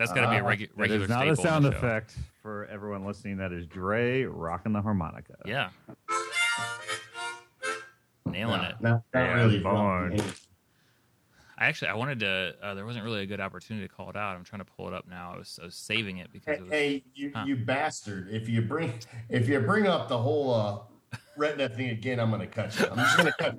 That's got to be a Uh, regu- regular is not a sound effect for everyone listening. That is Dre rocking the harmonica. Yeah. Nailing it. Not, not Yeah, really. born. I actually I wanted to. Uh, there wasn't really a good opportunity to call it out. I'm trying to pull it up now. I was, I was saving it because Hey, it was. hey, you, Huh. you bastard! If you bring if you bring up the whole uh, retina thing again, I'm gonna cut you. I'm just gonna cut.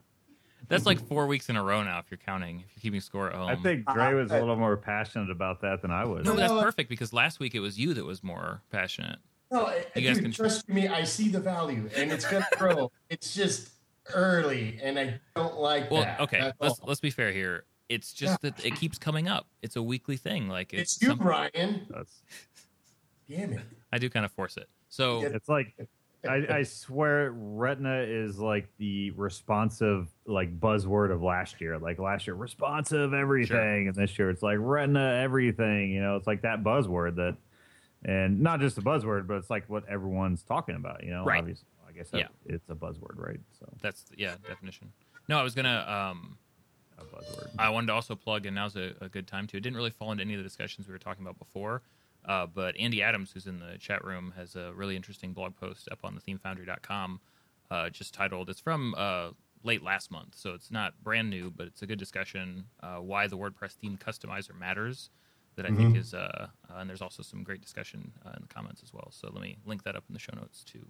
That's like mm-hmm. four weeks in a row now. If you're counting, if you're keeping score at home. I think uh-huh. Dre was a little more passionate about that than I was. No, that's uh, perfect because last week it was you that was more passionate. No, You uh, guys dude, can- trust me. I see the value, and it's gonna grow. it's just early, and I don't like Well, that. okay, let's all. let's be fair here. It's just that it keeps coming up. It's a weekly thing. Like it's, It's you, some- Brian. That's, Damn it! I do kind of force it. So it's like I, I swear Retina is like the responsive like buzzword of last year. Like last year, responsive everything, and this year it's like Retina everything. You know, it's like that buzzword that, and not just a buzzword, but it's like what everyone's talking about. You know, Right. obviously, I guess Yeah. it's a buzzword, right? So that's yeah definition. No, I was gonna. um a buzzword. I wanted to also plug, and now's a, a good time to. It didn't really fall into any of the discussions we were talking about before, uh, but Andy Adams, who's in the chat room, has a really interesting blog post up on thethemefoundry.com, uh, just titled. It's from uh, late last month, so it's not brand new, but it's a good discussion uh, why the WordPress theme customizer matters. That I think is, uh, uh, and there's also some great discussion uh, in the comments as well. So let me link that up in the show notes too.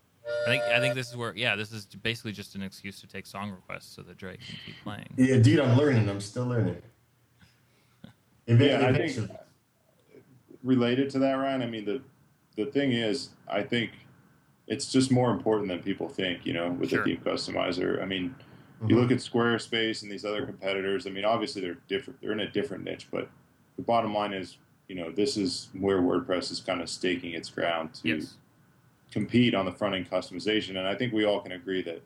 I think I think this is where yeah, this is basically just an excuse to take song requests so that Drake can keep playing. Yeah, dude, I'm learning. I'm still learning. If Yeah, I eventually- think related to that, Ryan. I mean, the the thing is, I think it's just more important than people think. You know, with Sure. the theme customizer. I mean, Mhm. you look at Squarespace and these other competitors. I mean, obviously they're different. They're in a different niche, but the bottom line is, you know, this is where WordPress is kind of staking its ground to Yes. Compete on the front end customization. And I think we all can agree that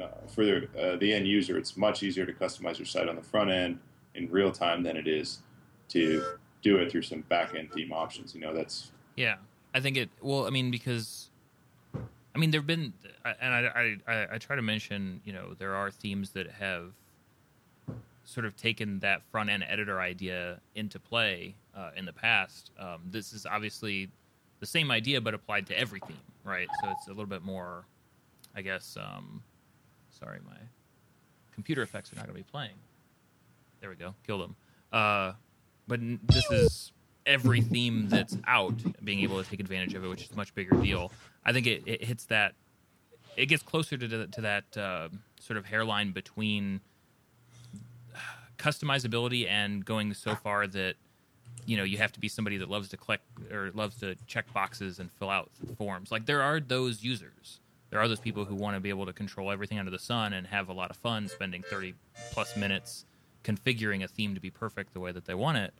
uh, for the, uh, the end user, it's much easier to customize your site on the front end in real time than it is to do it through some back end theme options. You know, that's Yeah, I think it. Well, I mean, because I mean, there've been, and I, I, I, try to mention, you know, there are themes that have sort of taken that front end editor idea into play uh, in the past. Um, this is obviously the same idea, but applied to every theme, right? So it's a little bit more, I guess. Um, sorry, my computer effects are not going to be playing. There we go, killed them. Uh, but this is every theme that's out being able to take advantage of it, which is a much bigger deal. I think it, it hits that. It gets closer to the, to that uh, sort of hairline between customizability and going so far that you know you have to be somebody that loves to collect or loves to check boxes and fill out forms. Like there are those users. There are those people who want to be able to control everything under the sun and have a lot of fun spending 30 plus minutes configuring a theme to be perfect the way that they want it.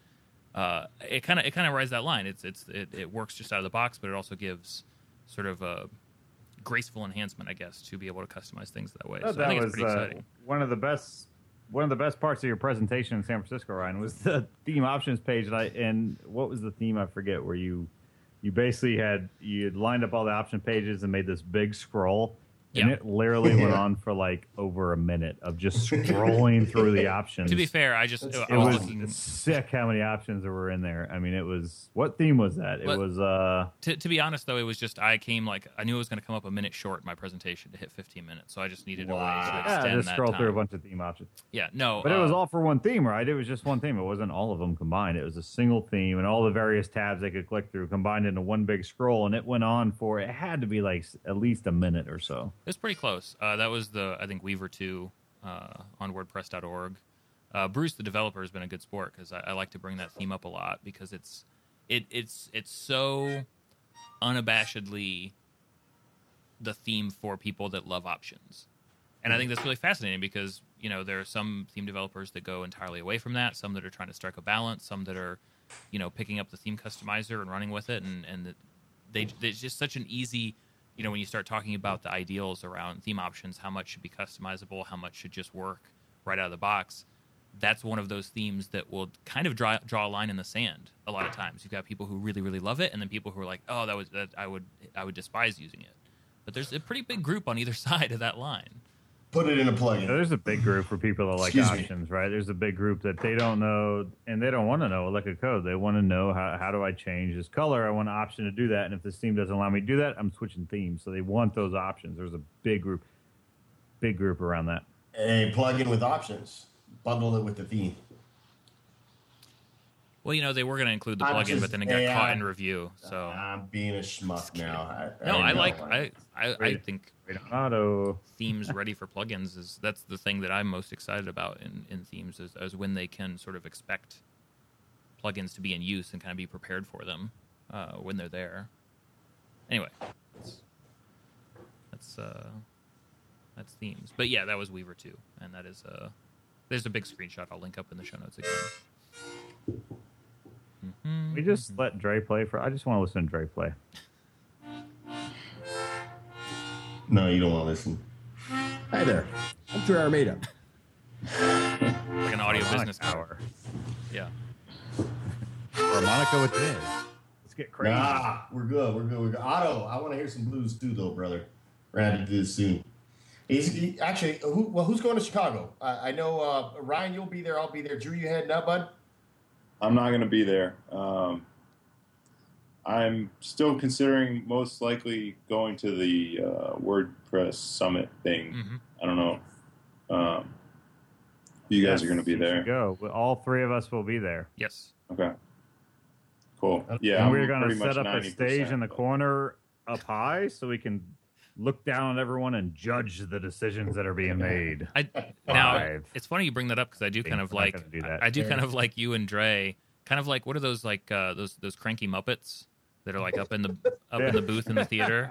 Uh, it kind of it kind of rides that line. It's it's it, it works just out of the box, but it also gives sort of a graceful enhancement, I guess, to be able to customize things that way. Oh, so I that think was it's pretty uh, exciting. one of the best one of the best parts of your presentation in San Francisco, Ryan, was the theme options page. And I and what was the theme? I forget. Where you you basically had you had lined up all the option pages and made this big scroll. And it literally went on for like over a minute of just scrolling through the options. To be fair, I just It's- I it was, was looking sick how many options there were in there. I mean, it was what theme was that? It What- was uh to, to be honest though, it was just I came like I knew it was going to come up a minute short in my presentation to hit 15 minutes, so I just needed a way to Wow. yeah, just that scroll time. through a bunch of theme options. Yeah, no, But it was uh, all for one theme, right? It was just one theme. It wasn't all of them combined. It was a single theme and all the various tabs they could click through combined into one big scroll. And it went on for, it had to be like at least a minute or so. It was pretty close. Uh, that was the I think Weaver two uh, on WordPress.org. Uh, Bruce, the developer, has been a good sport because I, I like to bring that theme up a lot because it's it it's it's so unabashedly the theme for people that love options, and I think that's really fascinating because you know there are some theme developers that go entirely away from that, some that are trying to strike a balance, some that are you know picking up the theme customizer and running with it, and and they it's just such an easy you know when you start talking about the ideals around theme options how much should be customizable how much should just work right out of the box that's one of those themes that will kind of draw draw a line in the sand a lot of times. You've got people who really really love it and then people who are like oh that was that i would i would despise using it. But there's a pretty big group on either side of that line put it in a plugin. There's a big group for people that like Excuse me. options, right? There's a big group that they don't know and they don't want to know like a code. They want to know how, how do I change this color? I want an option to do that. And if this theme doesn't allow me to do that, I'm switching themes. So they want those options. There's a big group, big group around that. A plugin with options. Bundle it with the theme. Well, you know, they were going to include the I'm plugin, just- but then it got yeah. caught in review. So I'm being a schmuck now. I, no, I know. like I I, I think Wait, auto. themes ready for plugins is that's the thing that I'm most excited about in, in themes is, is when they can sort of expect plugins to be in use and kind of be prepared for them uh, when they're there. Anyway, that's that's, uh, that's themes. But yeah, that was Weaver too, and that is uh, there's a big screenshot I'll link up in the show notes again. Mhm. We just let Dre play for. I just want to listen to Dre play. No, you don't want to listen. Hi there. I'm Drew Armada. like an audio business hour. Yeah. Or Monica with Dre. Let's get crazy. Ah, we're good. We're good. We're good. Otto, I want to hear some blues too, though, brother. We're gonna have to do this soon. Is he, actually who? Well, who's going to Chicago? I, I know uh, Ryan, you'll be there. I'll be there. Drew, you heading up, bud? I'm not going to be there. Um, I'm still considering most likely going to the uh, WordPress Summit thing. hmm I don't know. Um, you guys Yes, are going to be there. Go. All three of us will be there. Yes. Okay. Cool. Yeah. and we're going to set up a stage in the corner up high so we can look down on everyone and judge the decisions that are being made. I now Five. it's funny you bring that up because I do kind of like do that. I, I do kind of like you and Dre, kind of like what are those like uh, those those cranky Muppets that are like up in the up in the booth in the theater,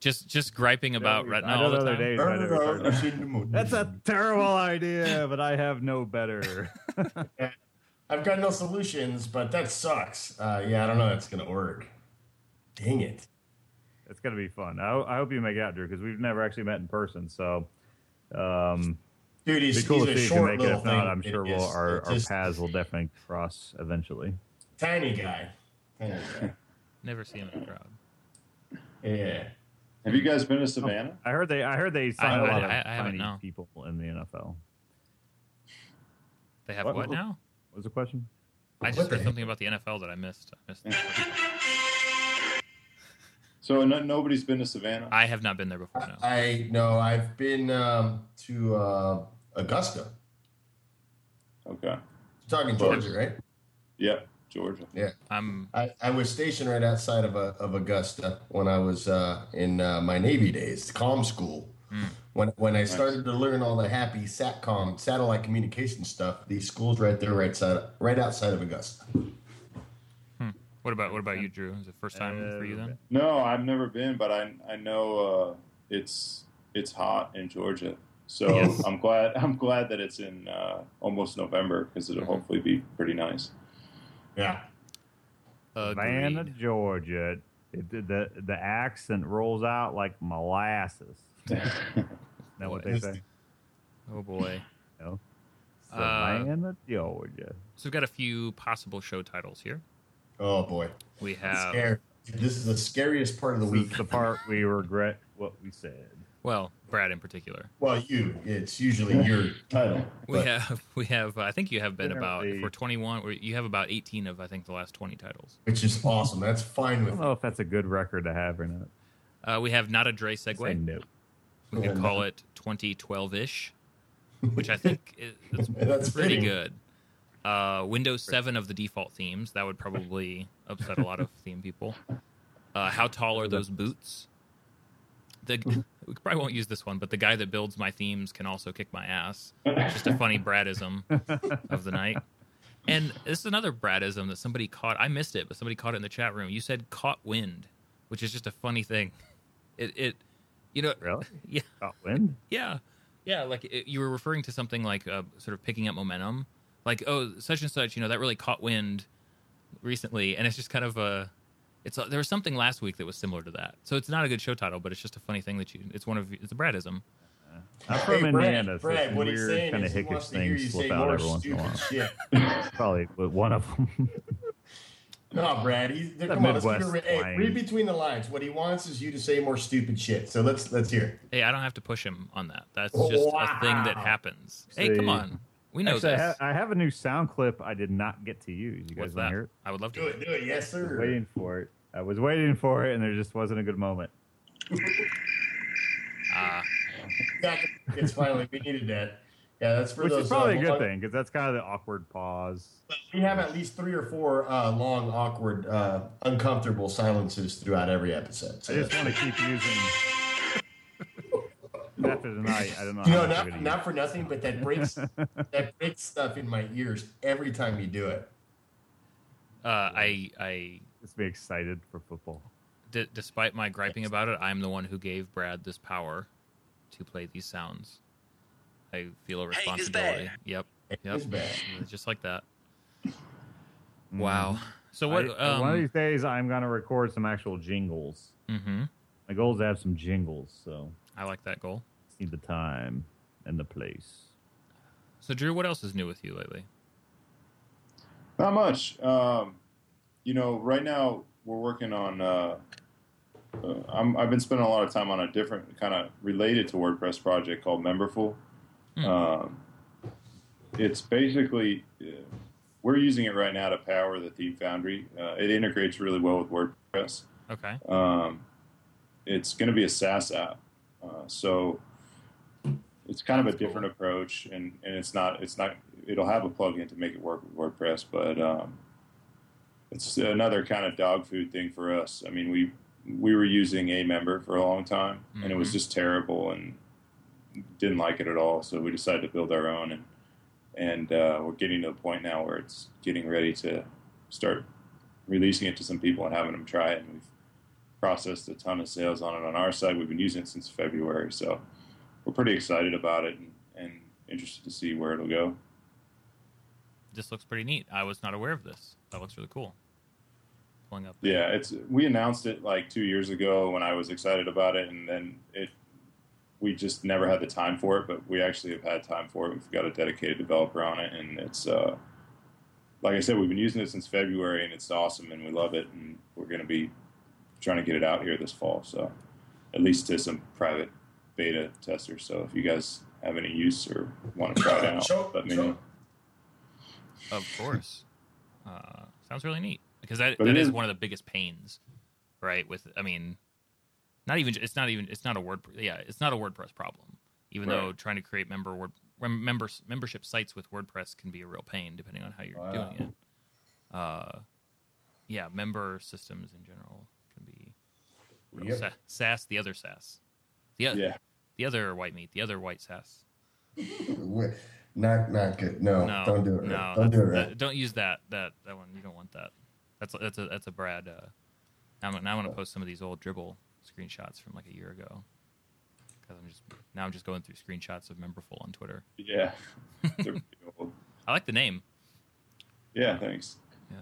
just just griping about I Retina all the the time. day. I That's That's a terrible idea, but I have no better. I've got no solutions, but that sucks. Uh, yeah, I don't know. if That's gonna work. Dang it. It's going to be fun. I, I hope you make it out, Drew, because we've never actually met in person. So, um, Dude, he's, be cool he's to a see you short make it. little If not, thing. I'm It sure we'll, is- our, it's our paths will definitely cross eventually. tiny guy. Tiny guy. Never see him in a crowd. Yeah. Have you guys been to Savannah? I heard they. I heard they signed I- a lot I- of I haven't, tiny people in the NFL. They have What? what, now? What was the question? I just the heard something about the NFL that I missed. I missed. So no, nobody's been to Savannah. I have not been there before. No. I no, I've been um, to uh, Augusta. Okay. You're talking Georgia, right? Yep. Georgia. Yeah. I'm I, I was stationed right outside of, uh, of Augusta when I was uh, in uh, my Navy days, comm school. When when I started to learn all the happy satcom satellite communication stuff, these schools right there, right side, right outside of Augusta. What about what about you, Drew? Is it first time for you then? No, I've never been, but I I know uh, it's it's hot in Georgia. So Yes. I'm glad I'm glad that it's in uh, almost November because it'll hopefully be pretty nice. Yeah. Savannah, Agreed. Georgia. It, the, the the accent rolls out like molasses. Is that what they say? Oh boy. No. Uh, Savannah, Georgia. So we've got a few possible show titles here. Oh boy. We have. This is the scariest part of the This week. is the part we regret what we said. Well, Brad in particular. Well, you. It's usually your title. We but- have we have I think you have been about for 21 or you have about 18 of I think the last 20 titles. which is awesome. That's fine I with don't me. know if that's a good record to have or not. Uh, we have not a Dre Say segue. no. We could call it 2012-ish, which I think is it's That's pretty fitting. good. Uh, Windows 7 of the default themes. That would probably upset a lot of theme people. Uh, how tall are those boots? The, we probably won't use this one, but the guy that builds my themes can also kick my ass. It's just a funny Bradism of the night. And this is another Bradism that somebody caught. I missed it, but somebody caught it in the chat room. You said caught wind, which is just a funny thing. It, it you know, Really? yeah, Got wind? yeah, yeah. Like it, you were referring to something like uh, sort of picking up momentum, like oh, such and such. You know, that really caught wind recently, and it's just kind of a. It's a, there was something last week that was similar to that, so it's not a good show title, but it's just a funny thing that you. It's one of it's a Bradism. Uh, I'm from Hey, Brad, Indiana, so Brad, what he's weird saying kind of is he hickish wants to hear things you slip say out more every once in a stupid while. shit. Probably with one of them. No, Brad. He's, That come on, let's keep it Midwest re- hey, slang. read between the lines. What he wants is you to say more stupid shit. So let's let's hear. it. Hey, I don't have to push him on that. That's just a thing that Wow. happens. Hey, come on. We know Actually, I, this. I have a new sound clip I did not get to use. You guys What's want to hear it? I would love to. Do it, do it. Yes, I was sir. waiting for it. I was waiting for it, and there just wasn't a good moment. Ah, It's finally we needed that. Yeah, that's for Which those. is probably uh, a good long- thing because that's kind of the awkward pause. We have at least three or four uh, long, awkward, uh, uncomfortable silences throughout every episode. So I just want to keep using. After tonight, I don't know. you know, not not for nothing, but that breaks that breaks stuff in my ears every time you do it. uh, I, I, use. Just be excited for football. d- despite my griping about it, I'm the one who gave Brad this power to play these sounds. I feel a responsibility. Yep, It yep, is bad. just like that. Wow. So what? I- um, one of these days, I'm gonna record some actual jingles. mhm. My goal is to have some jingles, so I like that goal. Just need the time and the place. So Drew, what else is new with you lately? Not much. Um, you know, right now we're working on. Uh, uh, I'm, I've been spending a lot of time on a different kind of related to WordPress project called Memberful. Hmm. Um, it's basically uh, we're using it right now to power the Theme Foundry. Uh, it integrates really well with WordPress. Okay. Um, it's going to be a SaaS app, uh, so it's kind of a That's cool. different approach, and, and it's not it's not it'll have a plugin to make it work with WordPress, but um, it's another kind of dog food thing for us. I mean, we we were using aMember for a long time, and it was Mhm. just terrible, and didn't like it at all. So we decided to build our own, and and uh, we're getting to the point now where it's getting ready to start releasing it to some people and having them try it. And we've processed a ton of sales on it on our side. We've been using it since February, so we're pretty excited about it and, and interested to see where it'll go. This looks pretty neat. I was not aware of this. That looks really cool. Pulling up. Yeah, it's we announced it like two years ago when I was excited about it, and then it we just never had the time for it. But we actually have had time for it. We've got a dedicated developer on it, and it's uh, like I said, we've been using it since February, and it's awesome, and we love it, and we're going to be trying to get it out here this fall. So at least to some private beta tester. So if you guys have any use or want to try it out, Show- let me show- know. Of course. Uh, sounds really neat because that But that it is is- one of the biggest pains, right? With I mean, not even it's not even it's not a word yeah it's not a WordPress problem. Even though trying to create member word rem- members membership sites with WordPress can be a real pain depending on how you're Wow. doing it. Uh, yeah, member systems in general can be Yep. sa- SaaS. The other SaaS, the oth- Yeah. the other white meat, the other white SaaS. We're- Not not good. No, No, don't do it. No, Right. Don't do it right. that- don't use that. That that one. You don't want that. That's that's a that's a Brad. Uh, now I'm, now I'm gonna post some of these old Dribbble screenshots from like a year ago. Because I'm just now I'm just going through screenshots of Memberful on Twitter. Yeah. They're pretty old. I like the name. yeah, thanks. Yeah.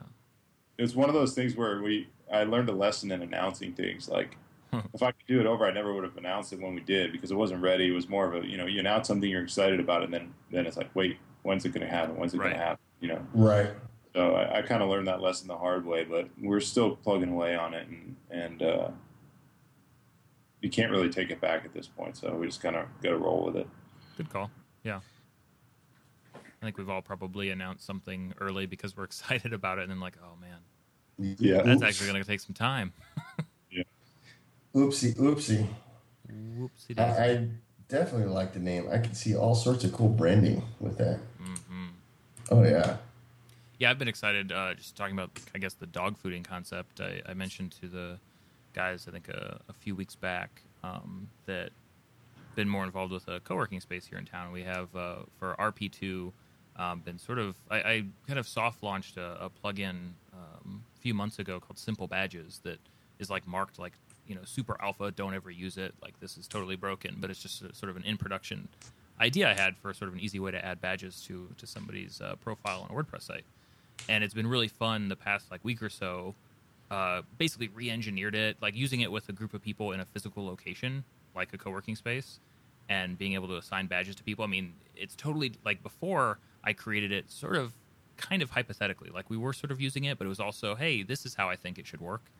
it's one of those things where we I learned a lesson in announcing things. Like if I could do it over, I never would have announced it when we did because it wasn't ready. It was more of a you know you announce something you're excited about, and then then it's like wait, when's it going to happen? When's it going to happen? You know. Right. So I, I kind of learned that lesson the hard way, but we're still plugging away on it, and and uh, you can't really take it back at this point. So we just kind of got to roll with it. Good call. Yeah. I think we've all probably announced something early because we're excited about it, and then like, oh man, Yeah. that's Oops. actually going to take some time. Oopsie, oopsie. Whoopsie I. I definitely like the name. I can see all sorts of cool branding with that. hmm Oh yeah. Yeah, I've been excited. Uh, just talking about, I guess, the dog fooding concept. I, I mentioned to the guys, I think, a, a few weeks back, um, that been more involved with a co-working space here in town. We have uh, for RP2 um, been sort of. I, I kind of soft launched a, a plugin um, a few months ago called Simple Badges that is like marked like you know super alpha. Don't ever use it. Like this is totally broken. But it's just a, sort of an in production idea I had for sort of an easy way to add badges to to somebody's uh, profile on a WordPress site and it's been really fun the past like week or so. Uh, basically, re-engineered it, like using it with a group of people in a physical location, like a co-working space, and being able to assign badges to people. I mean, it's totally like before I created it, sort of kind of hypothetically. Like we were sort of using it, but it was also, hey, this is how I think it should work.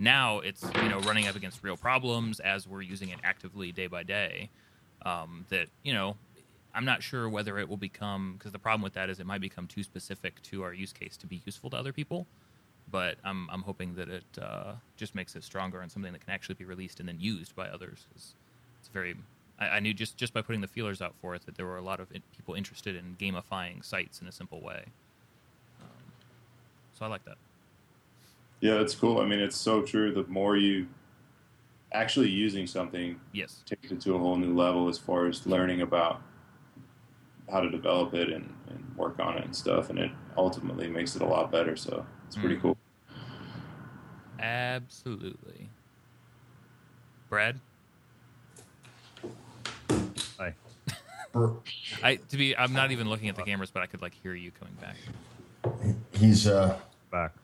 Now it's you know running up against real problems as we're using it actively day by day. Um, that you know, I'm not sure whether it will become because the problem with that is it might become too specific to our use case to be useful to other people. But I'm I'm hoping that it uh, just makes it stronger and something that can actually be released and then used by others. It's, it's very I, knew just just by putting the feelers out for it that there were a lot of people interested in gamifying sites in a simple way. Um, so I like that. Yeah, that's cool. I mean, it's so true. The more you actually using something Yes. takes it to a whole new level as far as learning about how to develop it and, and work on it and stuff, and it ultimately makes it a lot better. So it's pretty Mm. cool. Absolutely. Brad, Hi. I to be I'm not even looking at the cameras, but I could like hear you coming back. He's uh, Back.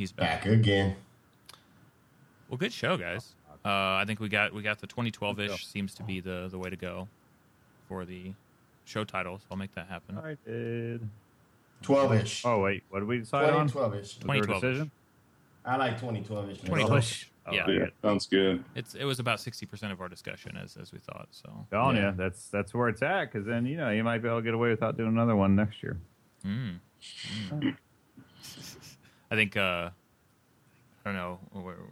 He's back. back again. Well, good show, guys. Uh, I think we got we got the 2012ish seems to be the the way to go for the show title. So I'll make that happen. I did. 12 ish. Oh wait, what did we decide on? 2012 ish. Was there a 2012. decision? I like 2012 ish. 2012. Oh, Yeah. Yeah, sounds good. It's it was about 60% of our discussion as as we thought. So Telling Yeah. you, that's that's where it's at. Because then you know you might be able to get away without doing another one next year. Mm. Mm. I think uh, I don't know.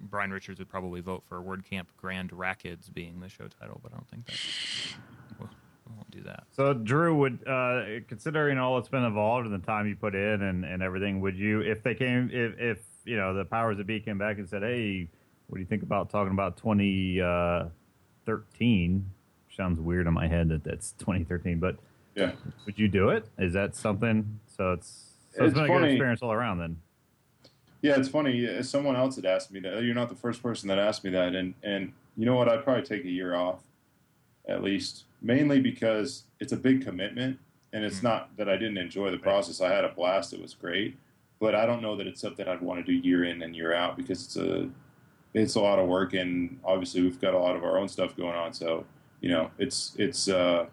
Brian Richards would probably vote for WordCamp Grand Rapids being the show title, but I don't think that we'll, we won't do that. So Drew, would uh, considering all that's been involved and the time you put in and, and everything, would you if they came if if you know the powers that be came back and said, hey, what do you think about talking about 2013? Sounds weird in my head that that's 2013, but Yeah. would you do it? Is that something? So it's so it's It's been a good experience all around then. Yeah, it's funny. Someone else had asked me that. You're not the first person that asked me that, and and you know what? I'd probably take a year off, at least, mainly because it's a big commitment, and it's not that I didn't enjoy the process. I had a blast. It was great, but I don't know that it's something I'd want to do year in and year out because it's a it's a lot of work, and obviously we've got a lot of our own stuff going on. So you know, it's it's uh,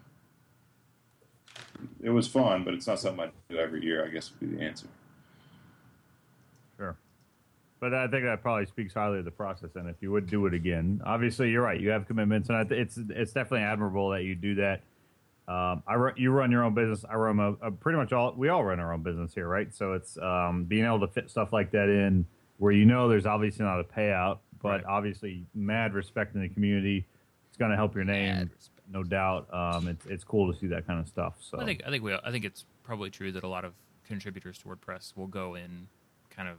it was fun, but it's not something I do every year. I guess would be the answer. But I think that probably speaks highly of the process. And if you would do it again, obviously you're right. You have commitments, and I th- it's it's definitely admirable that you do that. Um, I run, you run your own business. I run a, a pretty much all. We all run our own business here, right? So it's um, being able to fit stuff like that in where you know there's obviously not a payout, but Right. obviously mad respect in the community. It's going to help your name, no doubt. Um, it's it's cool to see that kind of stuff. So I think I think we I think it's probably true that a lot of contributors to WordPress will go in kind of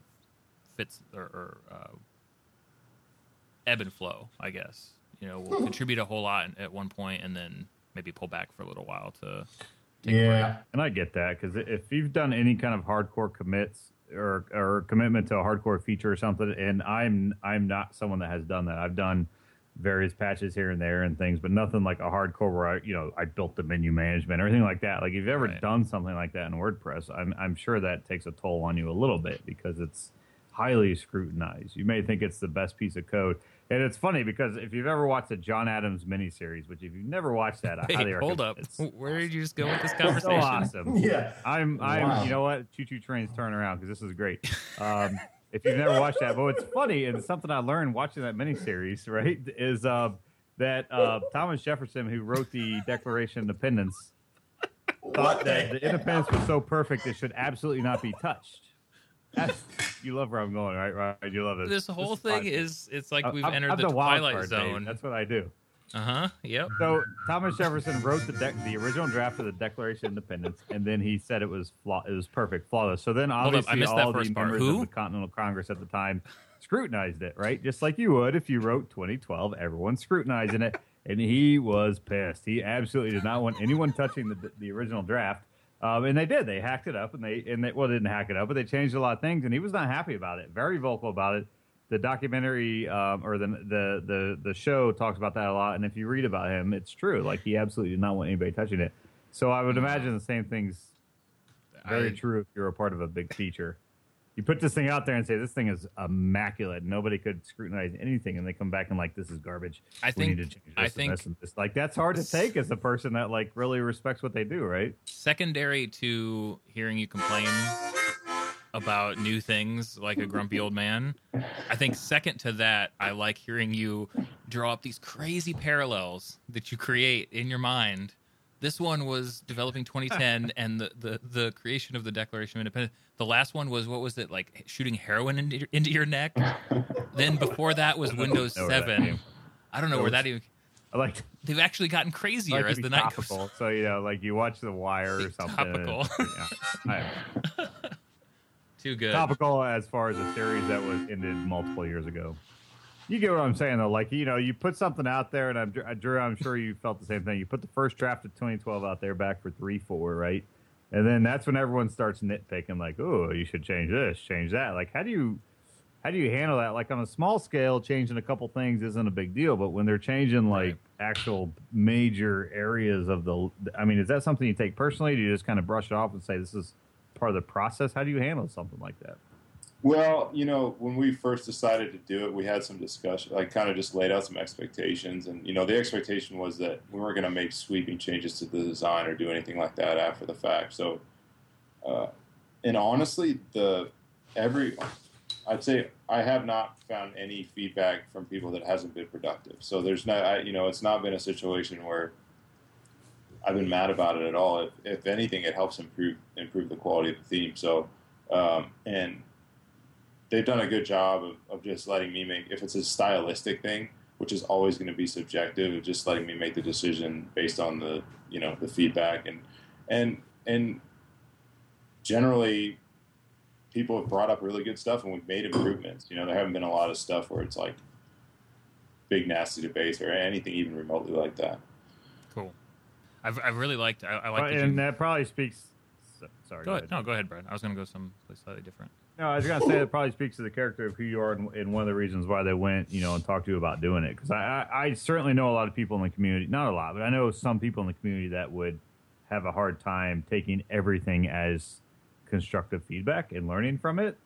fits or, or uh, ebb and flow. I guess you know will contribute a whole lot at one point and then maybe pull back for a little while to take a break. Yeah. And I get that because if you've done any kind of hardcore commits or or commitment to a hardcore feature or something, and I'm I'm not someone that has done that. I've done various patches here and there and things, but nothing like a hardcore where I you know I built the menu management or anything like that. Like if you've ever Right. done something like that in WordPress, I'm I'm sure that takes a toll on you a little bit because it's highly scrutinized. You may think it's the best piece of code. And it's funny because if you've ever watched the John Adams miniseries, which if you've never watched that, I highly Wait, hold recommend. up. It's Where did you just go with this conversation? so conversation? awesome. Yeah. I'm, I'm, Wow. you know what? Choo choo trains turn around because this is great. Um, if you've never watched that, but what's funny and something I learned watching that miniseries, right, is uh, that uh, Thomas Jefferson, who wrote the Declaration of Independence, thought that the independence was so perfect it should absolutely not be touched. You love where I'm going, right? Right? You love it. This whole thing is it's like we've I'm- entered I'm the, wild twilight card, Dave. zone. That's what I do. Uh huh. Yep. So Thomas Jefferson wrote the dec the original draft of the Declaration of Independence, and then he said it was flaw- it was perfect, flawless. So then Hold up, I obviously all the members of the Continental Congress at the time scrutinized it, right? Just like you would if you wrote 2012, everyone's scrutinizing it, and he was pissed. He absolutely did not want anyone touching the the original draft. Um, and they did. They hacked it up, and they and they well, they didn't hack it up, but they changed a lot of things, and he was not happy about it. Very vocal about it the documentary um, or the, the the the show talks about that a lot. And if you read about him, it's true. Like he absolutely did not want anybody touching it. So I would imagine the same things very I- true if you're a part of a big feature. You put this thing out there and say this thing is immaculate. Nobody could scrutinize anything, and they come back and like this is garbage. I think. we need to change this I and think- this and this. Like that's hard to take as a person that like really respects what they do, right? secondary to hearing you complain about new things like a grumpy old man i think second to that i like hearing you draw up these crazy parallels that you create in your mind this one was developing 2010 and the, the, the creation of the declaration of independence the last one was what was it like shooting heroin into your, into your neck then before that was windows know where that 7 i don't know where that even I like they've actually gotten crazier like as be the night goes topical. So you know, like you watch The Wire or something. topical. Yeah. Too good topical as far as a series that was ended multiple years ago. You get what I'm saying, though. Like you know, you put something out there, and I'm Drew. I'm sure you felt the same thing. You put the first draft of 2012 out there, back for three, four, right? And then that's when everyone starts nitpicking, like, "Oh, you should change this, change that." Like, how do you, how do you handle that? Like on a small scale, changing a couple things isn't a big deal, but when they're changing like Right. actual major areas of the, I mean, is that something you take personally? Do you just kind of brush it off and say this is part of the process? How do you handle something like that? Well, you know, when we first decided to do it, we had some discussion, like kind of just laid out some expectations. And, you know, the expectation was that we weren't going to make sweeping changes to the design or do anything like that after the fact. So, uh, and honestly, the every, I'd say I have not found any feedback from people that hasn't been productive. So there's not, I, you know, it's not been a situation where I've been mad about it at all. If, if anything, it helps improve improve the quality of the theme. So, um, and they've done a good job of, of just letting me make if it's a stylistic thing which is always going to be subjective of just letting me make the decision based on the you know the feedback and and and generally people have brought up really good stuff and we've made improvements you know there haven't been a lot of stuff where it's like big nasty debates or anything even remotely like that Cool. I've, I've really liked. I, I like. And you, that probably speaks. Sorry. go ahead. No, go ahead, Brad. I was going to go someplace slightly different. No, I was gonna say that probably speaks to the character of who you are, and, and one of the reasons why they went, you know, and talked to you about doing it. Because I, I, I certainly know a lot of people in the community, not a lot, but I know some people in the community that would have a hard time taking everything as constructive feedback and learning from it.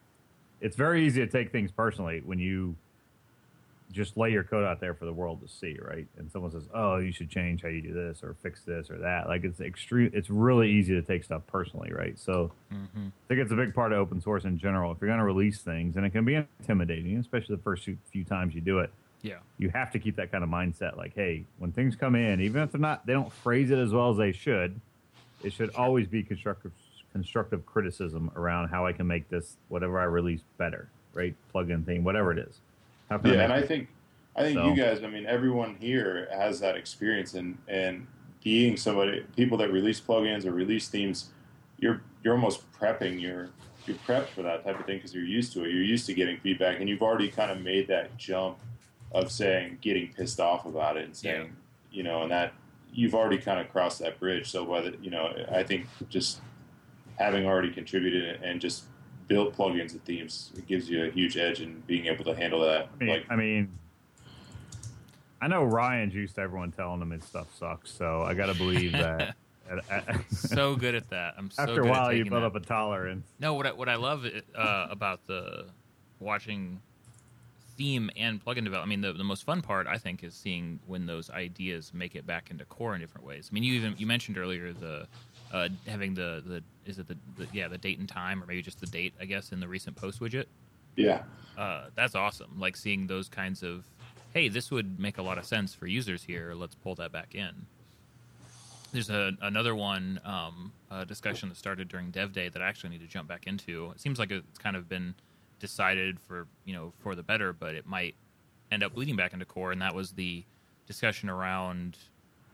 It's very easy to take things personally when you just lay your code out there for the world to see, right? And someone says, "Oh, you should change how you do this or fix this or that." Like it's extreme. It's really easy to take stuff personally, right? So. Mm-hmm. I think it's a big part of open source in general. If you're going to release things, and it can be intimidating, especially the first few, times you do it, Yeah. you have to keep that kind of mindset. Like, hey, when things come in, even if they're not, they don't phrase it as well as they should. It should always be constructive, constructive criticism around how I can make this whatever I release better, right? Plugin thing, whatever it is. Yeah, I and I think I think So- you guys. I mean, everyone here has that experience, and and being somebody, people that release plugins or release themes, you're you're almost prepping your you're prepped for that type of thing because you're used to it. You're used to getting feedback, and you've already kind of made that jump of saying getting pissed off about it and saying, you know, and that you've already kind of crossed that bridge. So whether you know, I think just having already contributed and just built plugins and themes, it gives you a huge edge in being able to handle that. I mean, Like, I mean, I know Ryan's used to everyone telling him his stuff sucks, so I got to believe that. So good at that. I'm so After a while, you build that. up a tolerance. No, what I, what I love uh, about the watching theme and plugin develop. I mean, the the most fun part I think is seeing when those ideas make it back into core in different ways. I mean, you even you mentioned earlier the uh, having the the is it the, the yeah the date and time or maybe just the date I guess in the recent post widget. yeah. Uh, that's awesome. Like seeing those kinds of hey, this would make a lot of sense for users here. Let's pull that back in. There's a, another one um, a discussion that started during Dev Day that I actually need to jump back into. It seems like it's kind of been decided for you know for the better, but it might end up bleeding back into core. And that was the discussion around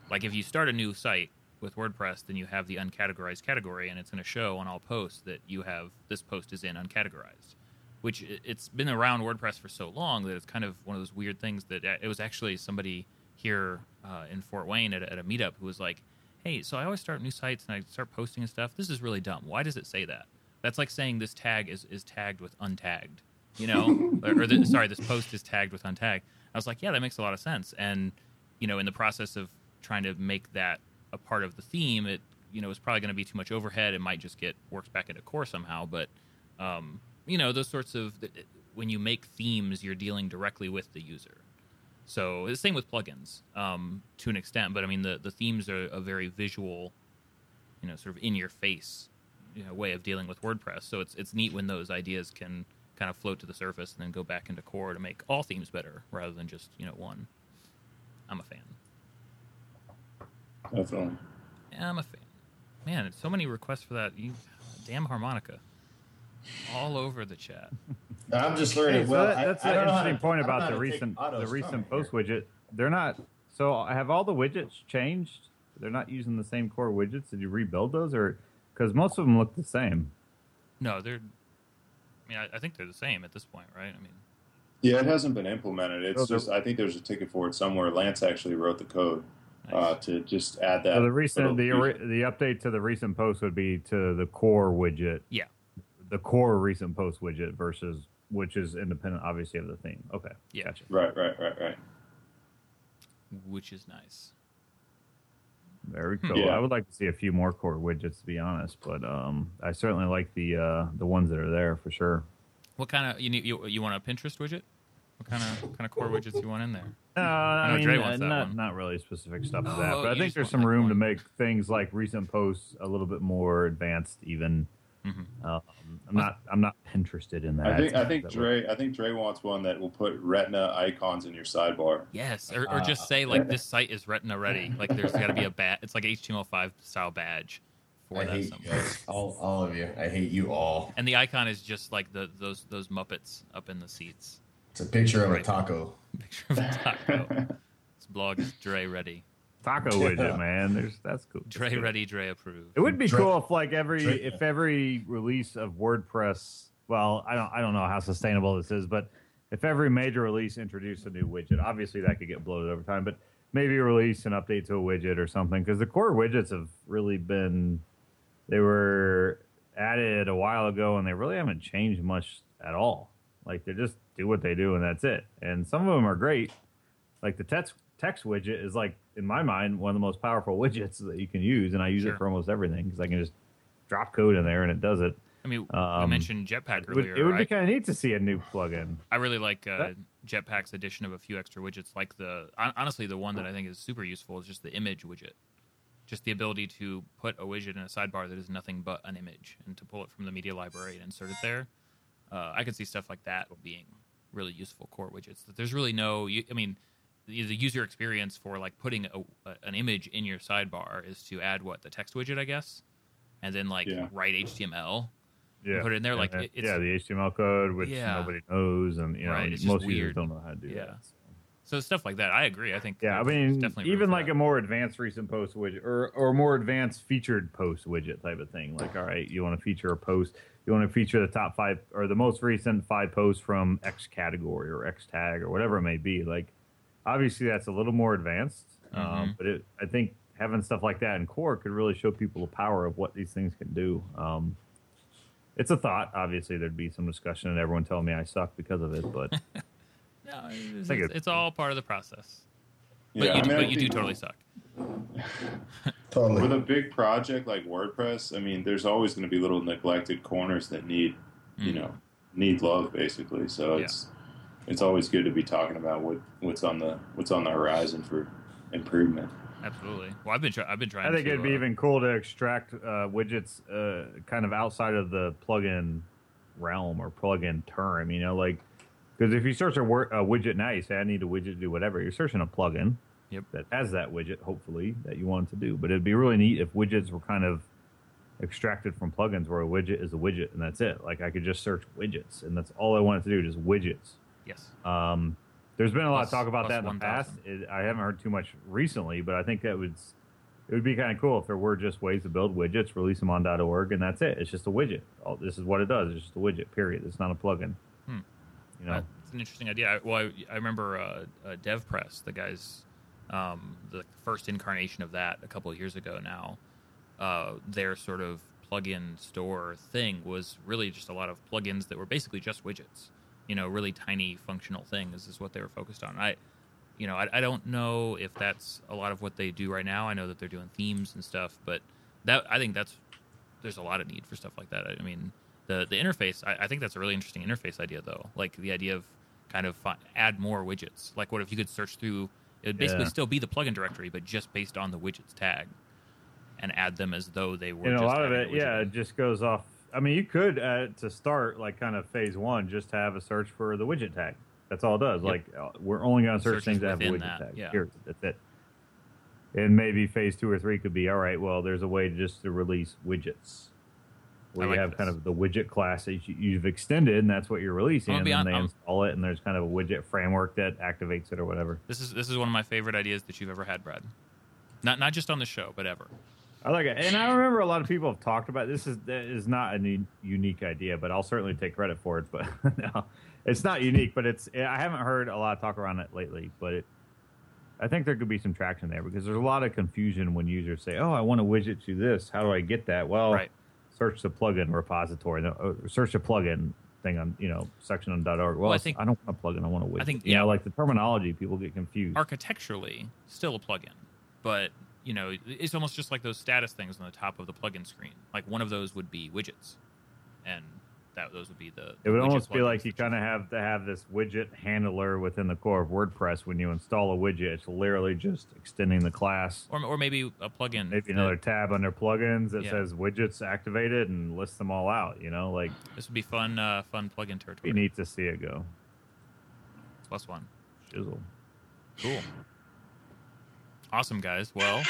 like if you start a new site with WordPress, then you have the uncategorized category, and it's going to show on all posts that you have this post is in uncategorized. Which it's been around WordPress for so long that it's kind of one of those weird things that uh, it was actually somebody here uh, in Fort Wayne at a, at a meetup who was like, "Hey, so I always start new sites and I start posting and stuff. This is really dumb. Why does it say that? That's like saying this tag is is tagged with untagged, you know, or, or the, sorry, this post is tagged with untagged." I was like, "Yeah, that makes a lot of sense." And you know, in the process of trying to make that a part of the theme, it you know is probably going to be too much overhead. It might just get worked back into core somehow, but um, you know those sorts of when you make themes, you're dealing directly with the user. So the same with plugins um, to an extent, but I mean the the themes are a very visual, you know, sort of in your face you know, way of dealing with WordPress. So it's it's neat when those ideas can kind of float to the surface and then go back into core to make all themes better rather than just you know one. I'm a fan. Definitely. Yeah, I'm a fan. Man, so many requests for that. You damn harmonica. All over the chat. I'm just learning. Hey, so well, that- that's I an don't interesting to- point I don't know about the recent the from recent here. post widget. They're not. So have all the widgets changed? They're not using the same core widgets. Did you rebuild those, or because most of them look the same? No, they're. I mean, I, I think they're the same at this point, right? I mean, Yeah, it hasn't been implemented. It's Oh, just I think there's a ticket for it somewhere. Lance actually wrote the code uh, to just add that. So the recent the the update to the recent post would be to the core widget. Yeah. The core recent post widget versus which is independent, obviously, of the theme. Okay. Yeah. Gotcha. Right, right, right, right. which is nice. Very cool. Yeah. I would like to see a few more core widgets, to be honest, but um, I certainly like the uh, the ones that are there for sure. What kind of you need? You, you want a Pinterest widget? What kind of kind of core widgets you want in there? No, I, know mean, Dre uh, wants that not one. not really specific stuff to Oh, that, but I you think just there's want, some like, room one- to make things like recent posts a little bit more advanced. Even Mhm. um, I'm not I'm not interested in that. I think I think That Dre I think Dre wants one that will put Retina icons in your sidebar. Yes, or, or Uh, just say like this site is Retina ready. Like there's got to be a bat. It's like HTML5 style badge for I that hate you somewhere. guys, all, all of you. I hate you all. And the icon is just like the those those Muppets up in the seats. It's a picture of Right. a taco. Picture of a taco. this blog is Dre ready. taco widget, man. There's that's cool. Dre ready. Dre approved. It would be Dre- cool if like every Dre- if every release of WordPress. Well, I don't I don't know how sustainable this is, but if every major release introduced a new widget, obviously that could get bloated over time. But maybe release an update to a widget or something because the core widgets have really been they were added a while ago and they really haven't changed much at all. Like they're just do what they do and that's it. And some of them are great. Like the text text widget is like in my mind one of the most powerful widgets that you can use, and I use Sure. it for almost everything because I can just drop code in there and it does it. I mean, we Um, mentioned Jetpack It would, earlier. it would I- be kind of neat to see a new plugin. I really like uh, Jetpack's addition of a few extra widgets. Like the honestly, the one that I think is super useful is just the image widget. Just the ability to put a widget in a sidebar that is nothing but an image, and to pull it from the media library and insert it there. Uh, I could see stuff like that being really useful core widgets. There's really no. I mean, the, user experience for like putting a, an image in your sidebar is to add what the text widget, I guess, and then like Yeah. write HTML. Yeah, put it in there, And like, it- it's- yeah, the HTML code, which Yeah. nobody knows, and you know Right, most users don't know how to do Yeah. that. so. So stuff like that, I agree. I think Yeah, I mean, definitely even like that. a more advanced recent post widget or or more advanced featured post widget type of thing. Like, all right, you want to feature a post, you want to feature the top five or the most recent five posts from X category or X tag or whatever it may be. Like, obviously, that's a little more advanced, um, Mhm. but it, I think having stuff like that in core could really show people the power of what these things can do. Um, it's a thought. Obviously, there'd be some discussion and everyone telling me I suck because of it, but No, it's, it's, it's all part of the process. But Yeah, you, I mean, but you do totally suck. Totally. With a big project like WordPress, I mean, there's always going to be little neglected corners that need, you Mm. know, need love basically. So Yeah. it's it's always good to be talking about what what's on the what's on the horizon for improvement. Absolutely. Well, I've been try- I've been trying. I think to, it'd be uh, even cool to extract uh, widgets uh, kind of outside of the plugin realm or plugin term. You know, like because if you search a, wor- a widget now, you say I need a widget to do whatever. You're searching a plugin Yep. that has that widget, hopefully that you want to do. But it'd be really neat if widgets were kind of extracted from plugins, where a widget is a widget and that's it. Like I could just search widgets, and that's all I wanted to do, just widgets. Yes. Um, there's been a lot of talk about that in the past. It, I haven't heard too much recently, but I think that would it would be kind of cool if there were just ways to build widgets, release them on .org, and that's it. It's just a widget. All, this is what it does. It's just a widget. Period. It's not a plugin. Hmm. You know, it's an interesting idea. I, well, I, I remember uh, uh, DevPress, the guys, um, the first incarnation of that a couple of years ago now. Uh, their sort of plugin store thing was really just a lot of plugins that were basically just widgets. You know, really tiny functional things is what they were focused on. I, you know, I, I don't know if that's a lot of what they do right now. I know that they're doing themes and stuff, but that I think that's there's a lot of need for stuff like that. I mean, the the interface. I, I think that's a really interesting interface idea, though. Like the idea of kind of add more widgets. Like what if you could search through? It would basically Yeah. still be the plugin directory, but just based on the widgets tag, and add them as though they were. And a lot of it, yeah, it just goes off. I mean, you could uh, to start like kind of phase one, just have a search for the widget tag. That's all it does. Yep. Like uh, we're only going to search Searches things that have a widget that, tag. yeah. Period. That's it. And maybe phase two or three could be all right. Well, there's a way to just to release widgets, where I you like have kind of the widget class that you, you've extended, and that's what you're releasing. And then be they I'm- install it, and there's kind of a widget framework that activates it or whatever. This is this is one of my favorite ideas that you've ever had, Brad. Not not just on the show, but ever. I like it, and I remember a lot of people have talked about this. Is that is not a u- unique idea, but I'll certainly take credit for it. But no, it's not unique. But it's I haven't heard a lot of talk around it lately. But it, I think there could be some traction there because there's a lot of confusion when users say, "Oh, I want a widget to this. How do I get that?" Well, Right. Search the plugin repository. Uh, Search the plugin thing on you know section on .org. Well, I I, think- I don't want a plugin. I want a widget. I think, you yeah. know, like the terminology, people get confused. Architecturally, still a plugin, but you know, it's almost just like those status things on the top of the plugin screen. Like one of those would be widgets, and that those would be the. It would almost be like you kind of have to have this widget handler within the core of WordPress. When you install a widget, it's literally just extending the class. or or maybe a plugin. Maybe that- another tab under plugins that Yeah. says widgets activated and lists them all out. You know, like This would be fun, uh, fun plugin territory. be neat to see it go. Plus one. Shizzle. Cool. Awesome, guys. Well,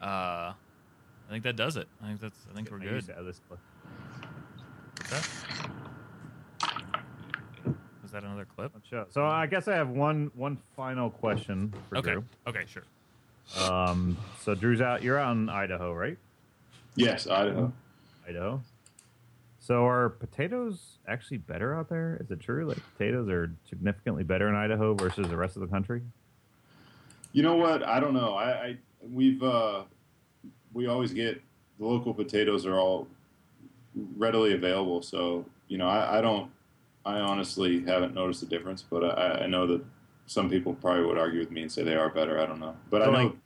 uh, I think that does it. I think that's. I think we're I good. used to this clip. What's that? Was that another clip? Sure. So I guess I have one one final question for Okay. Drew. Okay. Sure. Um, so Drew's out. You're out in Idaho, right? Yes, Idaho. Idaho. So are potatoes actually better out there? Is it true? Like potatoes are significantly better in Idaho versus the rest of the country? You know what? I don't know. I, I we've uh, we always get the local potatoes are all readily available. So you know, I, I don't. I honestly haven't noticed a difference, but I, I know that some people probably would argue with me and say they are better. I don't know, but So, I know.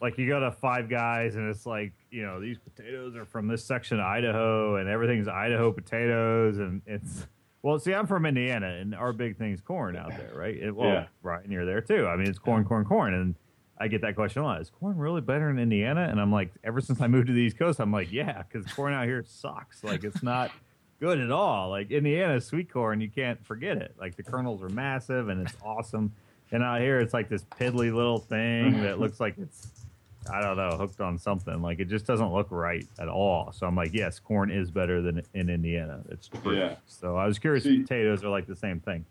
Like you go to Five Guys and it's like you know these potatoes are from this section of Idaho and everything's Idaho potatoes and it's well. See, I'm from Indiana and our big thing's corn out there, right? It, well, Yeah. Ryan, you're there too. I mean, it's corn, corn, corn, and I get that question a lot. Is corn really better in Indiana? And I'm like, ever since I moved to the East Coast, I'm like, yeah, because corn out here sucks. Like it's not good at all. Like Indiana sweet corn, you can't forget it. Like the kernels are massive and it's awesome. And out here, it's like this piddly little thing that looks like it's, I don't know, hooked on something. Like it just doesn't look right at all. So I'm like, yes, corn is better than in Indiana. It's true. Yeah. So I was curious See- if potatoes are like the same thing.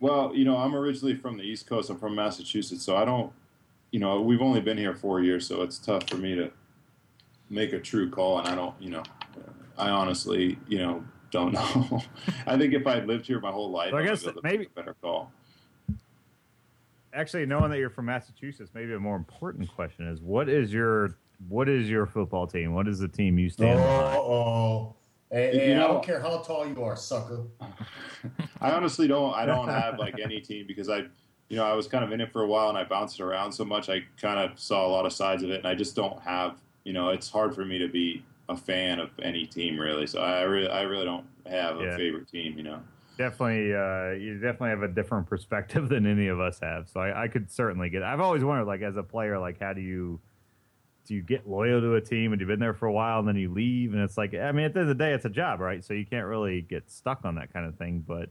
Well, you know, I'm originally from the East Coast. I'm from Massachusetts, so I don't. You know, we've only been here four years, so it's tough for me to make a true call. And I don't, you know, I honestly, you know, don't know. I think if I'd lived here my whole life, So I I, guess guess maybe maybe- a better call. Actually, knowing that you're from Massachusetts, maybe a more important question is what is your what is your football team? What is the team you stand behind? oh. Hey, You hey, I don't care how tall you are, sucker. I honestly don't. I don't have like any team because I, you know, I was kind of in it for a while and I bounced around so much. I kind of saw a lot of sides of it, and I just don't have. You know, it's hard for me to be a fan of any team really. So I really, I really don't have a Yeah. favorite team. You know. Definitely, uh, you definitely have a different perspective than any of us have. So I, I could certainly get. I've always wondered, like as a player, like how do you do you get loyal to a team and you've been there for a while and then you leave and it's like I mean at the end of the day it's a job, right? So you can't really get stuck on that kind of thing, but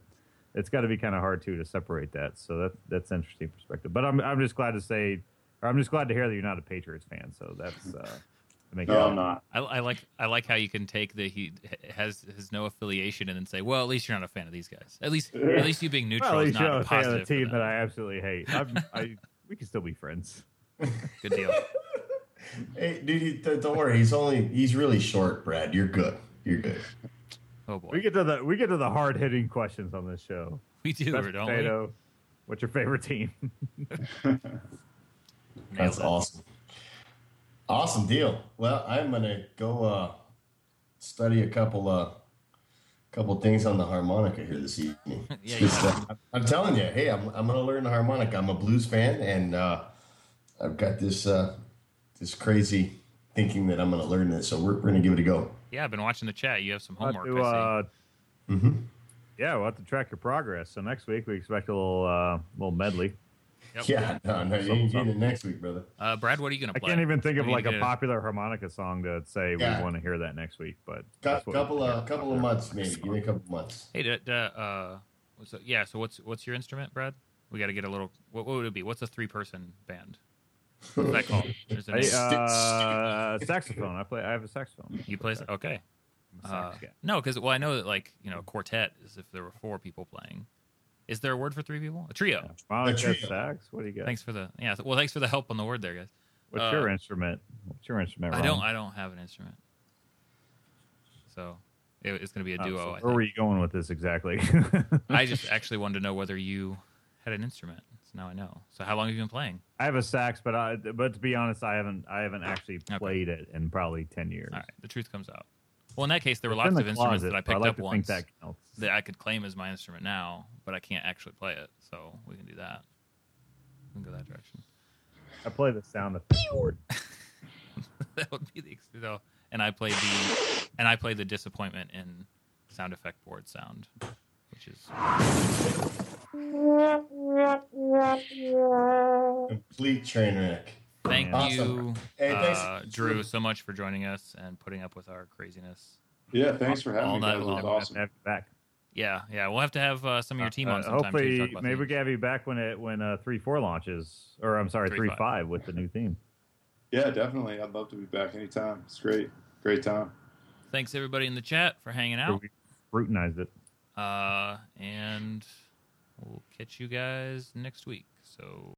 it's got to be kind of hard too to separate that. So that that's interesting perspective. But I'm I'm just glad to say, or I'm just glad to hear that you're not a Patriots fan. So that's uh, make No, it I'm not. I, I like I like how you can take the he has has no affiliation and then say, well, at least you're not a fan of these guys. At least at least you being neutral Well, at is least you're not not a a fan of the team that I absolutely hate. I'm, I we can still be friends. Good deal. Hey, dude, don't don't worry. He's only he's really short, Brad. You're good. You're good. Oh boy, We get to the we get to the hard hitting questions on this show. we do, Best don't we? What's your favorite team? That's it. awesome. Awesome deal. Well, I'm gonna go uh, study a couple uh, couple things on the harmonica here this evening. Yeah, Just, yeah. uh, I'm telling you, hey, I'm I'm gonna learn the harmonica. I'm a blues fan, and uh, I've got this uh, this crazy thinking that I'm going to learn this. So we're, we're going to give it a go. Yeah, I've been watching the chat. You have some We'll have homework. to, I see. uh, Mm-hmm. yeah, we'll have to track your progress. So next week we expect a little uh, little medley. Yep. Yeah, no, no, you ain't getting it next week, brother. Uh, Brad, what are you gonna I play? can't even think of We like to a get popular harmonica song to say Yeah. we want to hear that next week. But Cou- that's what- couple of couple of months, maybe. Give me a couple months. Hey, d- d- uh, so, yeah. So what's what's your instrument, Brad? We got to get a little. What, what would it be? What's a three person band? What's that called? There's a Hey, uh, saxophone. I play. I have a saxophone. you play? Okay. Uh, sax guy. no, because well, I know that like you know, quartet is if there were four people playing. Is there a word for three people? A trio. Harmonica, trio. sax. What do you got? Thanks for the yeah. Well, thanks for the help on the word there, guys. What's uh, your instrument? What's your instrument? I don't. I don't have an instrument. So it, it's going to be a Oh, duo. so I where think. were you going with this exactly? I just actually wanted to know whether you had an instrument. Now I know. So how long have you been playing? I have a sax, but I, but to be honest, I haven't I haven't actually Okay. played it in probably ten years. All right, the truth comes out. Well, in that case, there were It's lots of the instruments closet, that I picked like up once that that I could claim as my instrument now, but I can't actually play it. So we can do that. We can go that direction. I play the sound effect board. that would be the ex- no. And I played the and I played the disappointment in sound effect board sound, which is Complete train wreck. thank Awesome. you, Hey, thanks. uh, Drew, so much for joining us and putting up with our craziness. Yeah, thanks for having All me. night Guys. Was long. Have to awesome. have you back. Yeah, yeah, we'll have to have uh, some of your team on Uh, sometime. too, to hopefully, talk about maybe we can have you back when it when uh, three four launches, or I'm sorry, three five with the new theme. Yeah, definitely. I'd love to be back anytime. It's great. Great time. Thanks everybody in the chat for hanging out. We scrutinized it. Uh, and we'll catch you guys next week. So.